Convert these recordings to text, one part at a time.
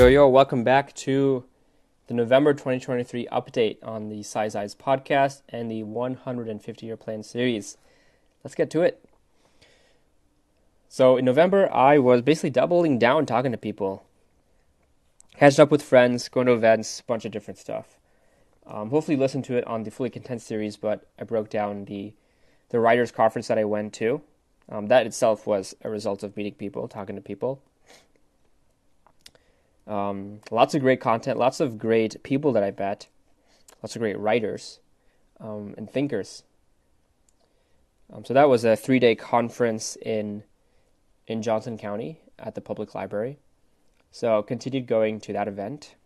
Yo, yo, welcome back to the November 2023 update on the Size Eyes podcast and the 150 year plan series. Let's get to it. So, in November, I was basically doubling down talking to people, catching up with friends, going to events, a bunch of different stuff. Um, hopefully, listen to it on the Fully Content series, but I broke down the, the writers' conference that I went to. Um, that itself was a result of meeting people, talking to people. Um, lots of great content, lots of great people that I bet, lots of great writers um, and thinkers. Um, so that was a three-day conference in in Johnson County at the public library. So continued going to that event.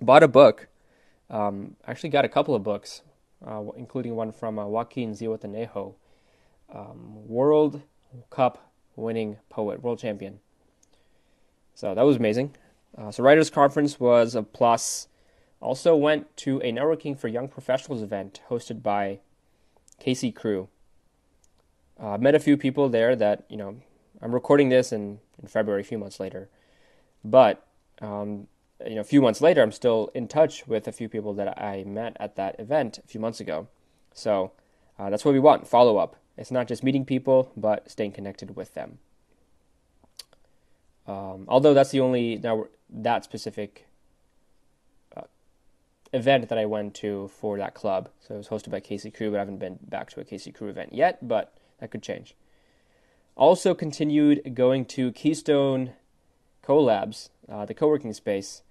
Bought a book. Um, actually got a couple of books, uh, including one from uh, Joaquin Zihuatanejo, um, World Cup winning poet, world champion. So that was amazing. Uh, so Writers Conference was a plus. Also went to a networking for young professionals event hosted by Casey Crew. Uh, met a few people there that you know. I'm recording this in, in February, a few months later, but um, you know, a few months later, I'm still in touch with a few people that I met at that event a few months ago. So uh, that's what we want follow up. It's not just meeting people, but staying connected with them. Um, although that's the only now that specific uh, event that I went to for that club. So it was hosted by Casey Crew, but I haven't been back to a Casey Crew event yet, but that could change. Also continued going to Keystone Collabs, uh, the co-working space.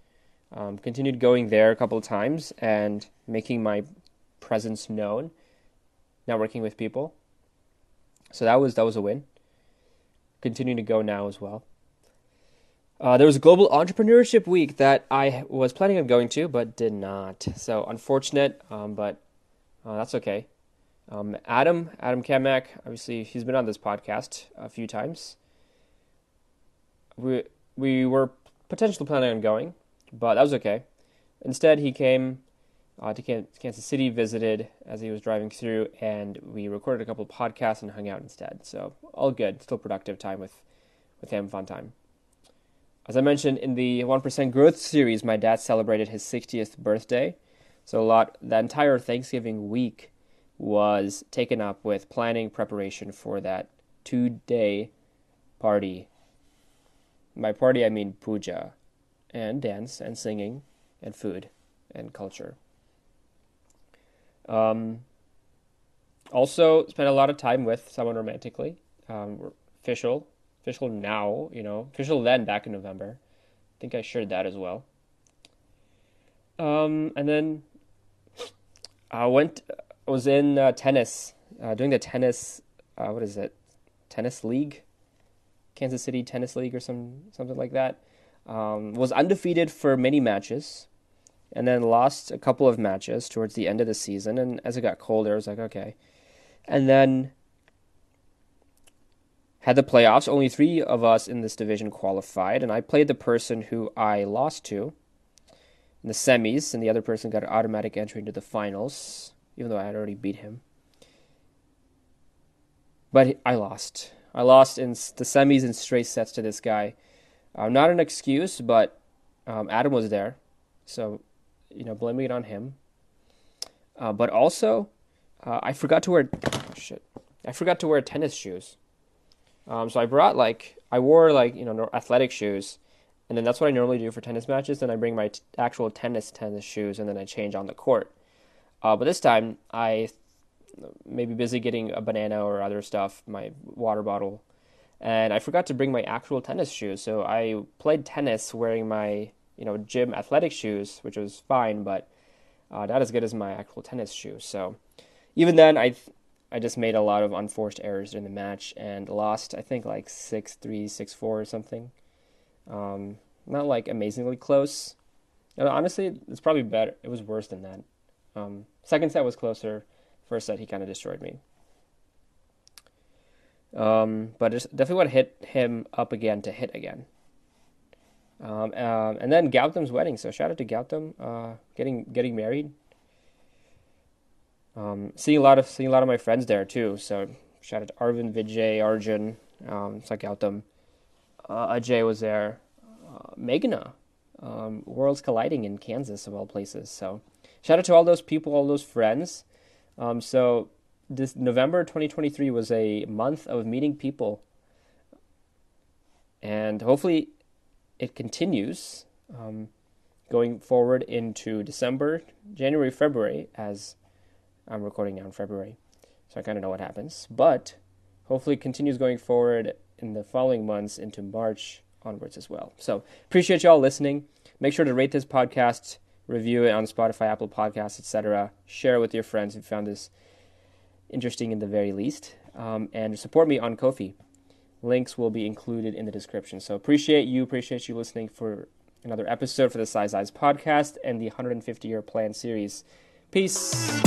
Um, continued going there a couple of times and making my presence known, networking with people. So that was that was a win. Continuing to go now as well. Uh, there was a global entrepreneurship week that I was planning on going to, but did not. So unfortunate, um, but uh, that's okay. Um, Adam, Adam Kamak, obviously he's been on this podcast a few times. We we were potentially planning on going, but that was okay. Instead, he came uh, to Kansas City, visited as he was driving through, and we recorded a couple of podcasts and hung out instead. So all good, still productive time with with him, fun time. As I mentioned in the 1% Growth series, my dad celebrated his 60th birthday. So a lot, the entire Thanksgiving week was taken up with planning preparation for that two day party. By party, I mean puja and dance and singing and food and culture. Um, also, spent a lot of time with someone romantically. Um, official official now, you know, official then back in November. I think I shared that as well. Um, and then I went, I was in uh, tennis, uh, doing the tennis, uh, what is it, tennis league, Kansas City Tennis League or some something like that. Um, was undefeated for many matches, and then lost a couple of matches towards the end of the season. And as it got colder, I was like, okay. And then had the playoffs. Only three of us in this division qualified, and I played the person who I lost to in the semis, and the other person got an automatic entry into the finals, even though I had already beat him. But I lost. I lost in the semis in straight sets to this guy. Uh, not an excuse, but um, Adam was there, so you know, blaming it on him. Uh, but also, uh, I forgot to wear shit. I forgot to wear tennis shoes. Um, so I brought like I wore like you know athletic shoes, and then that's what I normally do for tennis matches. Then I bring my t- actual tennis tennis shoes, and then I change on the court. Uh, but this time I may be busy getting a banana or other stuff, my water bottle, and I forgot to bring my actual tennis shoes. So I played tennis wearing my you know gym athletic shoes, which was fine, but uh, not as good as my actual tennis shoes. So even then, I I just made a lot of unforced errors in the match and lost, I think, like 6 3, 6 4 or something. Um, not like amazingly close. honestly, it's probably better. It was worse than that. Um, second set was closer. First set, he kind of destroyed me. Um, but definitely want to hit him up again to hit again. Um, um, and then Gautam's wedding. So shout out to Gautam, uh, getting getting married. Um, seeing a lot of seeing a lot of my friends there too. So shout out to Arvin, Vijay, Arjun, um, them. Uh, Ajay was there. Uh, um, worlds colliding in Kansas of all places. So shout out to all those people, all those friends. Um, so this November 2023 was a month of meeting people, and hopefully it continues um, going forward into December, January, February, as I'm recording now in February. So I kind of know what happens, but hopefully it continues going forward in the following months into March onwards as well. So appreciate y'all listening. Make sure to rate this podcast, review it on Spotify, Apple Podcasts, etc. Share it with your friends who found this interesting in the very least. Um, and support me on Ko-fi. Links will be included in the description. So appreciate you, appreciate you listening for another episode for the Size Eyes podcast and the 150 year plan series. Peace.